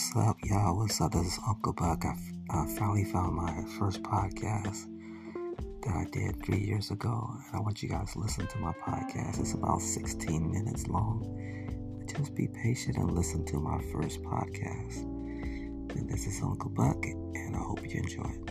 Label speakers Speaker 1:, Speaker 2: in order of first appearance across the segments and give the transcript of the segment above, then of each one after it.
Speaker 1: what's up, y'all? What's up? This is Uncle Buck. I, finally found my first podcast that I did three years ago, and I want you guys to listen to my podcast. It's about 16 minutes long. Just be patient and listen to my first podcast. And this is Uncle Buck, and I hope you enjoy it.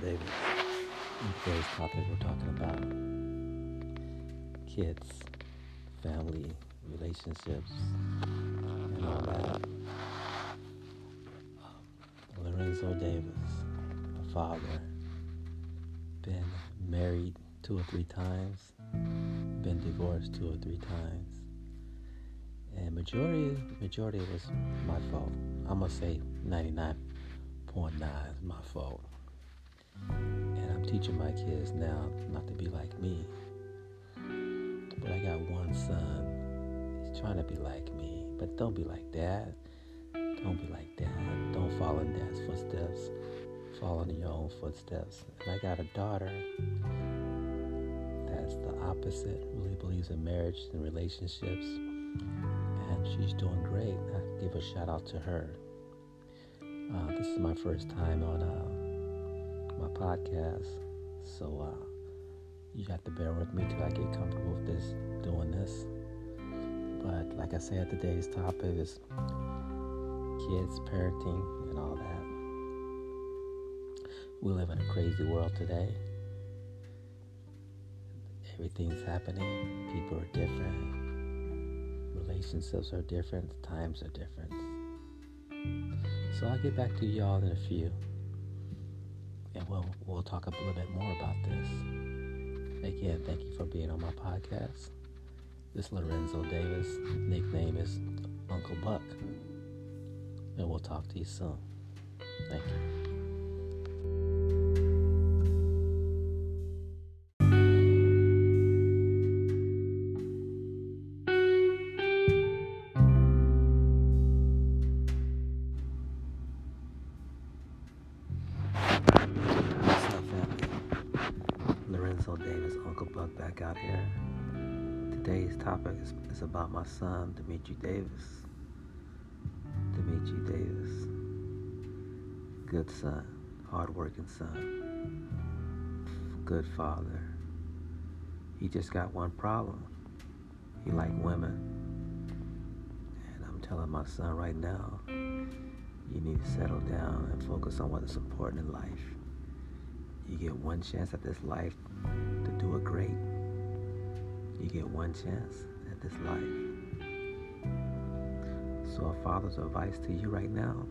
Speaker 1: Davis. In today's topic, we're talking about kids, family, relationships, and all that. Um, Lorenzo Davis, a father, been married two or three times, been divorced two or three times, and majority majority was my fault. I'm gonna say 99.9 is my fault. And I'm teaching my kids now not to be like me. But I got one son. He's trying to be like me. But don't be like dad. Don't be like dad. Don't follow in dad's footsteps. Follow in your own footsteps. And I got a daughter that's the opposite. Really believes in marriage and relationships. And she's doing great. I give a shout out to her. Uh, this is my first time on uh, my podcast. So uh, you have to bear with me till I get comfortable with this, doing this. But like I said, today's topic is kids, parenting, and all that. We live in a crazy world today. Everything's happening. People are different. Relationships are different. Times are different. So I'll get back to y'all in a few and we'll we'll talk a little bit more about this. Again, thank you for being on my podcast. This is Lorenzo Davis. Nickname is Uncle Buck. And we'll talk to you soon. Thank you. Davis, Uncle Buck back out here. Today's topic is, is about my son, Dimitri Davis. Dimitri Davis. Good son, hardworking son, good father. He just got one problem. He like women. And I'm telling my son right now, you need to settle down and focus on what is important in life. You get one chance at this life to do it great. You get one chance at this life. So, a father's advice to you right now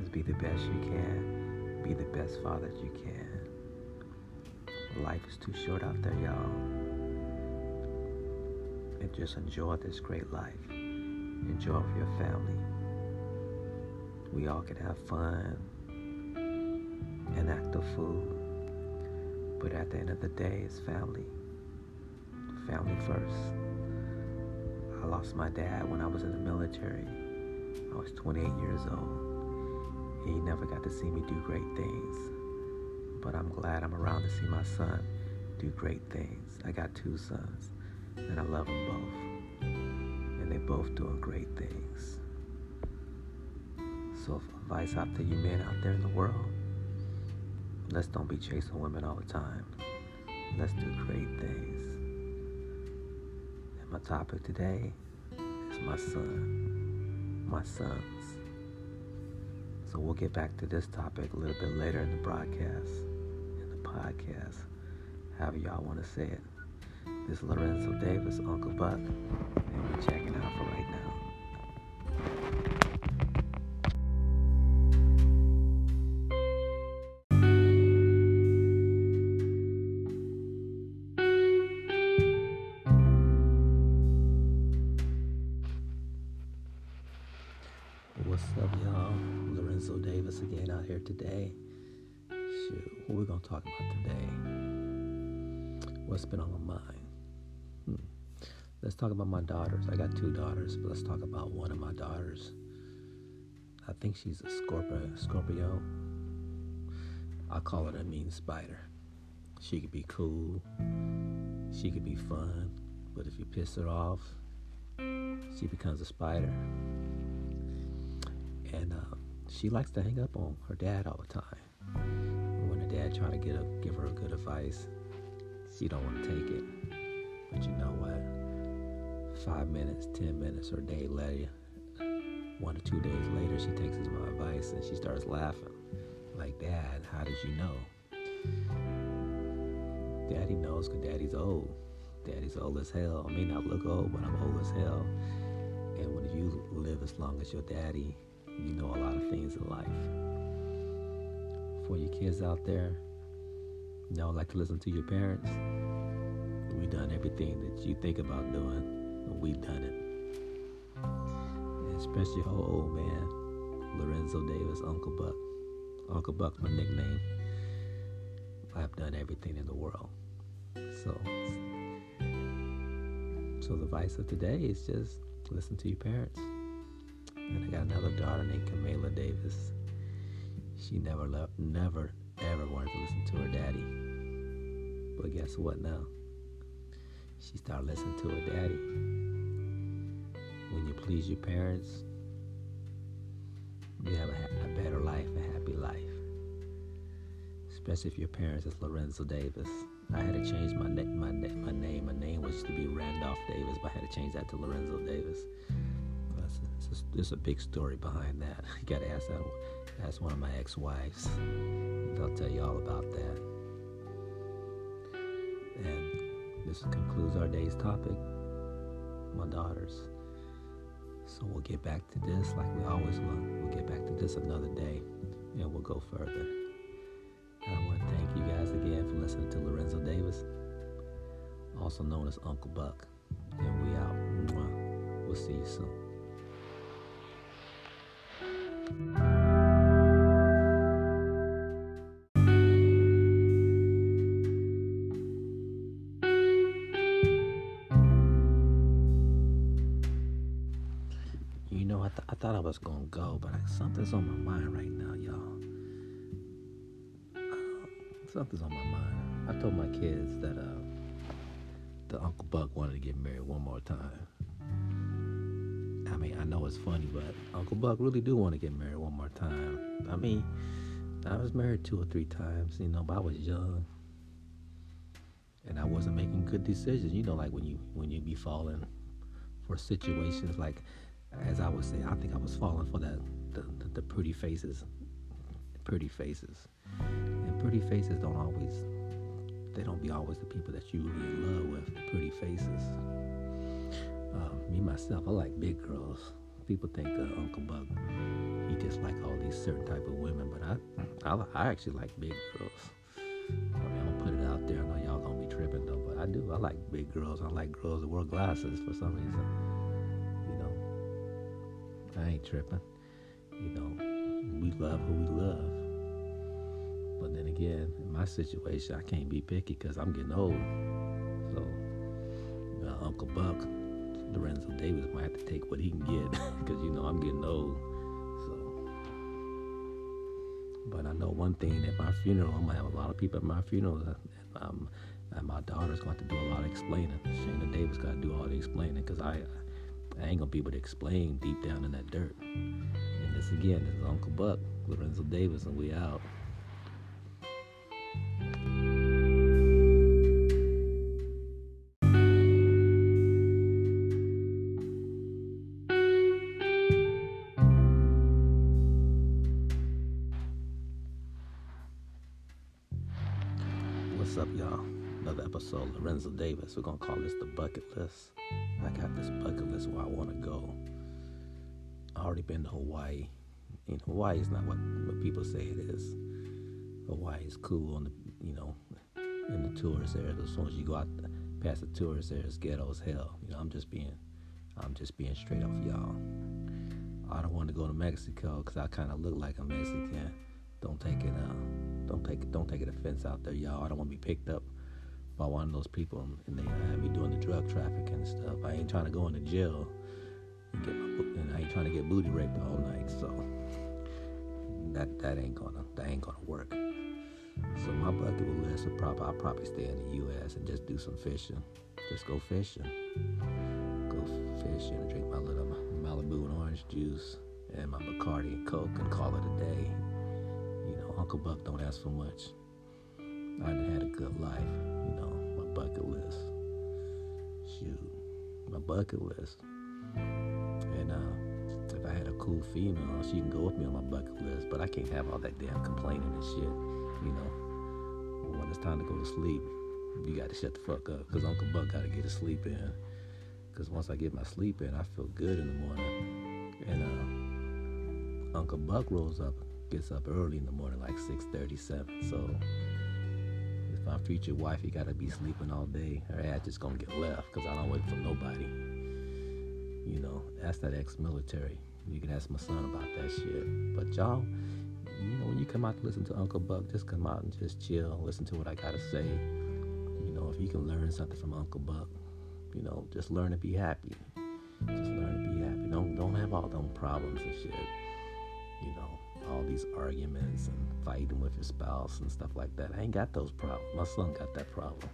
Speaker 1: is be the best you can, be the best father that you can. Life is too short out there, y'all. And just enjoy this great life. Enjoy your family. We all can have fun and act a fool. But at the end of the day, it's family. Family first. I lost my dad when I was in the military. I was 28 years old. He never got to see me do great things. But I'm glad I'm around to see my son do great things. I got two sons, and I love them both. And they're both doing great things. So, advice out to you men out there in the world let's don't be chasing women all the time. Let's do great things. And my topic today is my son, my sons. So we'll get back to this topic a little bit later in the broadcast, in the podcast, however y'all want to say it. This is Lorenzo Davis, Uncle Buck, and we're checking out for right now. What's up, y'all? Lorenzo Davis again out here today. Shoot, what we gonna talk about today? What's been on my mind? Hmm. Let's talk about my daughters. I got two daughters, but let's talk about one of my daughters. I think she's a Scorpio. Scorpio. I call her a mean spider. She could be cool. She could be fun, but if you piss her off, she becomes a spider. And uh, she likes to hang up on her dad all the time. When her dad try to get a, give her good advice, she don't want to take it. But you know what? Five minutes, ten minutes, or a day later, one or two days later, she takes my advice and she starts laughing. Like, Dad, how did you know? Daddy knows because Daddy's old. Daddy's old as hell. I may not look old, but I'm old as hell. And when you live as long as your daddy, you know a lot of things in life. For your kids out there, y'all like to listen to your parents. We done everything that you think about doing, and we done it. Especially your old man, Lorenzo Davis, Uncle Buck. Uncle Buck, my nickname. I've done everything in the world. So, so the advice of today is just listen to your parents. And I got another daughter named Kamala Davis. She never left, never, ever wanted to listen to her daddy. But guess what now? She started listening to her daddy. When you please your parents, you have a, a better life, a happy life. Especially if your parents is Lorenzo Davis. I had to change my, na- my, na- my name. My name was to be Randolph Davis, but I had to change that to Lorenzo Davis. There's a big story behind that. You gotta ask that. Ask one of my ex-wives. They'll tell you all about that. And this concludes our day's topic. My daughters. So we'll get back to this like we always will. We'll get back to this another day, and we'll go further. I want to thank you guys again for listening to Lorenzo Davis, also known as Uncle Buck. And we out. We'll see you soon. You know, I, th- I thought I was gonna go, but I, something's on my mind right now, y'all. Uh, something's on my mind. I told my kids that uh, the Uncle Buck wanted to get married one more time. I mean, I know it's funny, but Uncle Buck really do want to get married one more time. I mean, I was married two or three times, you know, but I was young, and I wasn't making good decisions. You know, like when you when you be falling for situations like as I was saying, I think I was falling for that the, the, the pretty faces, pretty faces, and pretty faces don't always they don't be always the people that you really in love with. Pretty faces. Um, me myself, I like big girls. People think uh, Uncle Buck he just like all these certain type of women, but I I, I actually like big girls. I mean, I'm gonna put it out there. I know y'all gonna be tripping though, but I do. I like big girls. I like girls that wear glasses for some reason. You know, I ain't tripping. You know, we love who we love. But then again, in my situation, I can't be picky because I'm getting old. So, Uncle Buck, Lorenzo Davis might have to take what he can get because, you know, I'm getting old. So, but I know one thing at my funeral, I'm to have a lot of people at my funeral. And, um, and my daughter's going to have to do a lot of explaining. Shayna Davis got to do all the explaining because I. I ain't gonna be able to explain deep down in that dirt. And this again, this is Uncle Buck, Lorenzo Davis, and we out. We're gonna call this the bucket list. I got this bucket list where I want to go. I already been to Hawaii. And Hawaii is not what, what people say it is. Hawaii is cool on the you know in the tourist areas. As soon as you go out past the tourist areas, ghetto as hell. You know, I'm just being I'm just being straight up y'all. I don't want to go to Mexico because I kind of look like a Mexican. Don't take it uh, don't take don't take it offense out there, y'all. I don't want to be picked up by one of those people, and they had me doing the drug trafficking and stuff. I ain't trying to go into jail and get my, and I ain't trying to get booty raped all night. So that that ain't gonna that ain't gonna work. So my bucket list would probably I'll probably stay in the U.S. and just do some fishing. Just go fishing. Go fishing drink my little Malibu and orange juice and my Bacardi and Coke and call it a day. You know, Uncle Buck don't ask for much. I had a good life, you know, my bucket list. Shoot, my bucket list. And uh, if I had a cool female, she can go with me on my bucket list, but I can't have all that damn complaining and shit, you know. When it's time to go to sleep, you got to shut the fuck up, because Uncle Buck got to get his sleep in. Because once I get my sleep in, I feel good in the morning. And uh, Uncle Buck rolls up, gets up early in the morning, like 6:37. So my future wife, you gotta be sleeping all day. Her ass just gonna get left because I don't wait for nobody. You know, ask that ex-military. You can ask my son about that shit. But y'all, you know, when you come out to listen to Uncle Buck, just come out and just chill, listen to what I gotta say. You know, if you can learn something from Uncle Buck, you know, just learn to be happy. Just learn to be happy. Don't don't have all them problems and shit. You know, all these arguments and fighting with your spouse and stuff like that. I ain't got those problems. My son got that problem.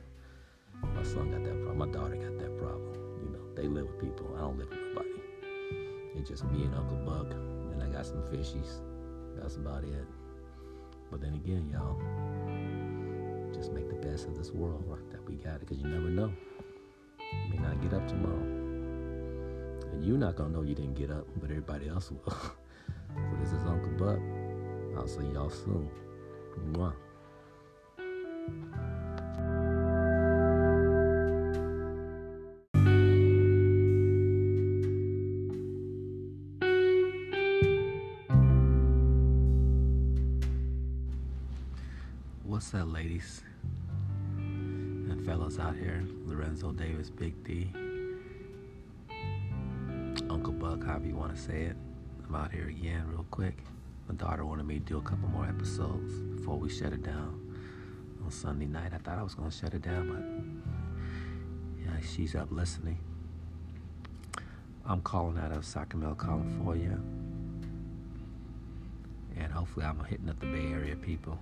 Speaker 1: My son got that problem. My daughter got that problem. You know, they live with people. I don't live with nobody. It's just me and Uncle Buck, and I got some fishies. That's about it. But then again, y'all, just make the best of this world right, that we got it, because you never know. You may not get up tomorrow. And you're not going to know you didn't get up, but everybody else will. so this is Uncle Buck. I'll see y'all soon. Mwah. What's up, ladies and fellas out here? Lorenzo Davis, Big D, Uncle Buck, however you want to say it. I'm out here again, real quick. My daughter wanted me to do a couple more episodes before we shut it down on Sunday night. I thought I was going to shut it down, but yeah, she's up listening. I'm calling out of Sacramento, California. And hopefully, I'm hitting up the Bay Area people.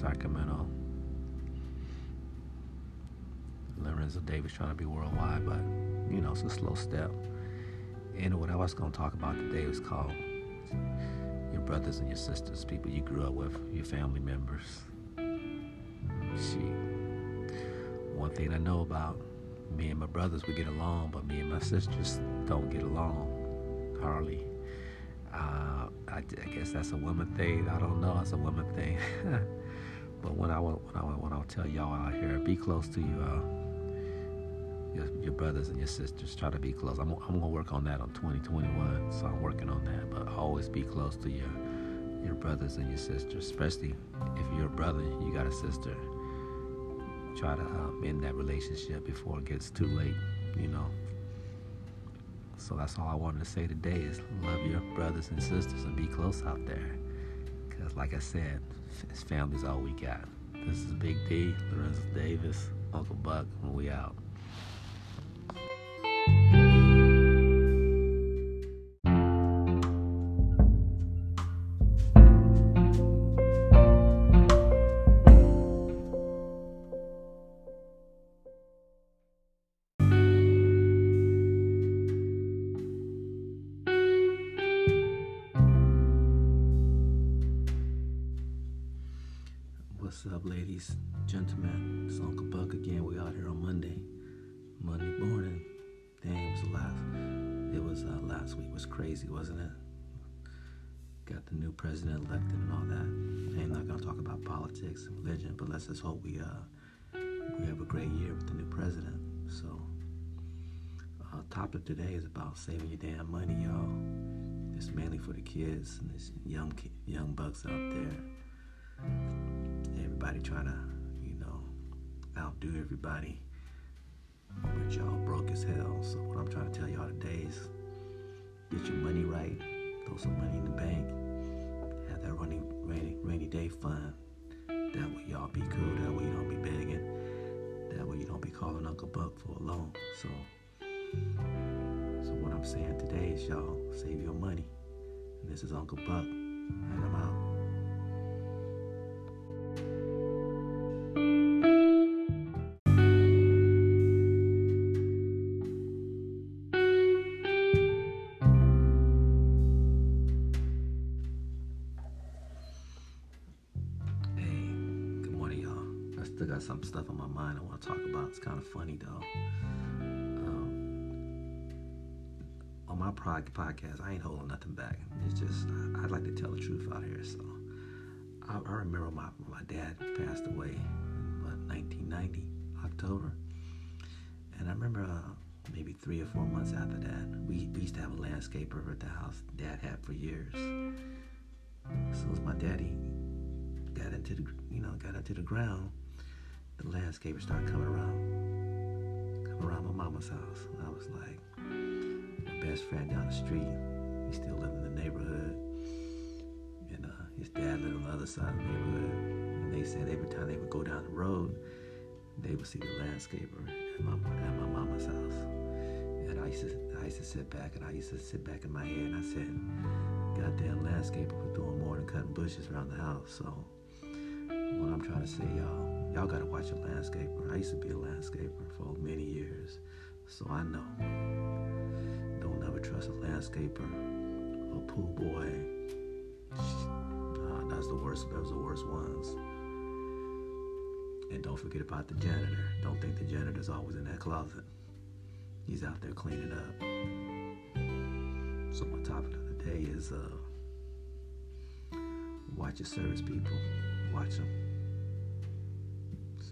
Speaker 1: Sacramento. Lorenzo Davis trying to be worldwide, but you know, it's a slow step. And what I was going to talk about today was called your brothers and your sisters, people you grew up with, your family members. See, one thing I know about me and my brothers, we get along, but me and my sisters don't get along hardly. Uh, I, I, guess that's a woman thing. I don't know. It's a woman thing. but when I when I when I tell y'all out here, be close to you. Uh, your, your, brothers and your sisters. Try to be close. I'm, I'm gonna work on that on 2021, so I'm working on that. But always be close to your your brothers and your sisters, especially if you're a brother, you got a sister. Try to uh, end that relationship before it gets too late. You know. So that's all I wanted to say today is love your brothers and sisters and be close out there. Because, like I said, family's all we got. This is Big D, Lorenzo Davis, Uncle Buck, and we out. Gentlemen? It's Uncle Buck again. We out here on Monday, Monday morning. It was last. It was uh, last week. was crazy, wasn't it? Got the new president elected and all that. I'm not gonna talk about politics and religion, but let's just hope we uh we have a great year with the new president. So, uh, topic today is about saving your damn money, y'all. It's mainly for the kids and these young young bucks out there everybody trying to, outdo everybody. But y'all broke as hell. So what I'm trying to tell y'all today is get your money right, throw some money in the bank, have that rainy, rainy, rainy day fund. That way y'all be cool. That way you don't be begging. That way you don't be calling Uncle Buck for a loan. So, so what I'm saying today is y'all save your money. And this is Uncle Buck, and I'm out. Podcast, I ain't holding nothing back. It's just I, would like to tell the truth out here. So I, I remember my my dad passed away in what, 1990 October, and I remember uh, maybe three or four months after that, we, we used to have a landscaper at the house. Dad had for years. So as my daddy got into the you know got into the ground the landscaper started coming around, coming around my mama's house. And I was like, best friend down the street, he still lived in the neighborhood. And uh, his dad lived on the other side of the neighborhood. And they said every time they would go down the road, they would see the landscaper at my, at my mama's house. And I used, to, I used to sit back and I used to sit back in my head and I said, goddamn landscaper was doing more than cutting bushes around the house. So what I'm trying to say, y'all, Y'all gotta watch a landscaper. I used to be a landscaper for many years, so I know. Trust a landscaper, a pool boy. Uh, that's the worst. Those are the worst ones. And don't forget about the janitor. Don't think the janitor's always in that closet. He's out there cleaning up. So my topic of the day is uh, watch your service people. Watch them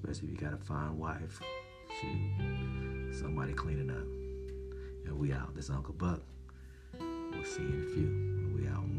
Speaker 1: especially if you got a fine wife. Shoot, somebody cleaning up. And we out. This Uncle Buck. We'll see you in a few. We out.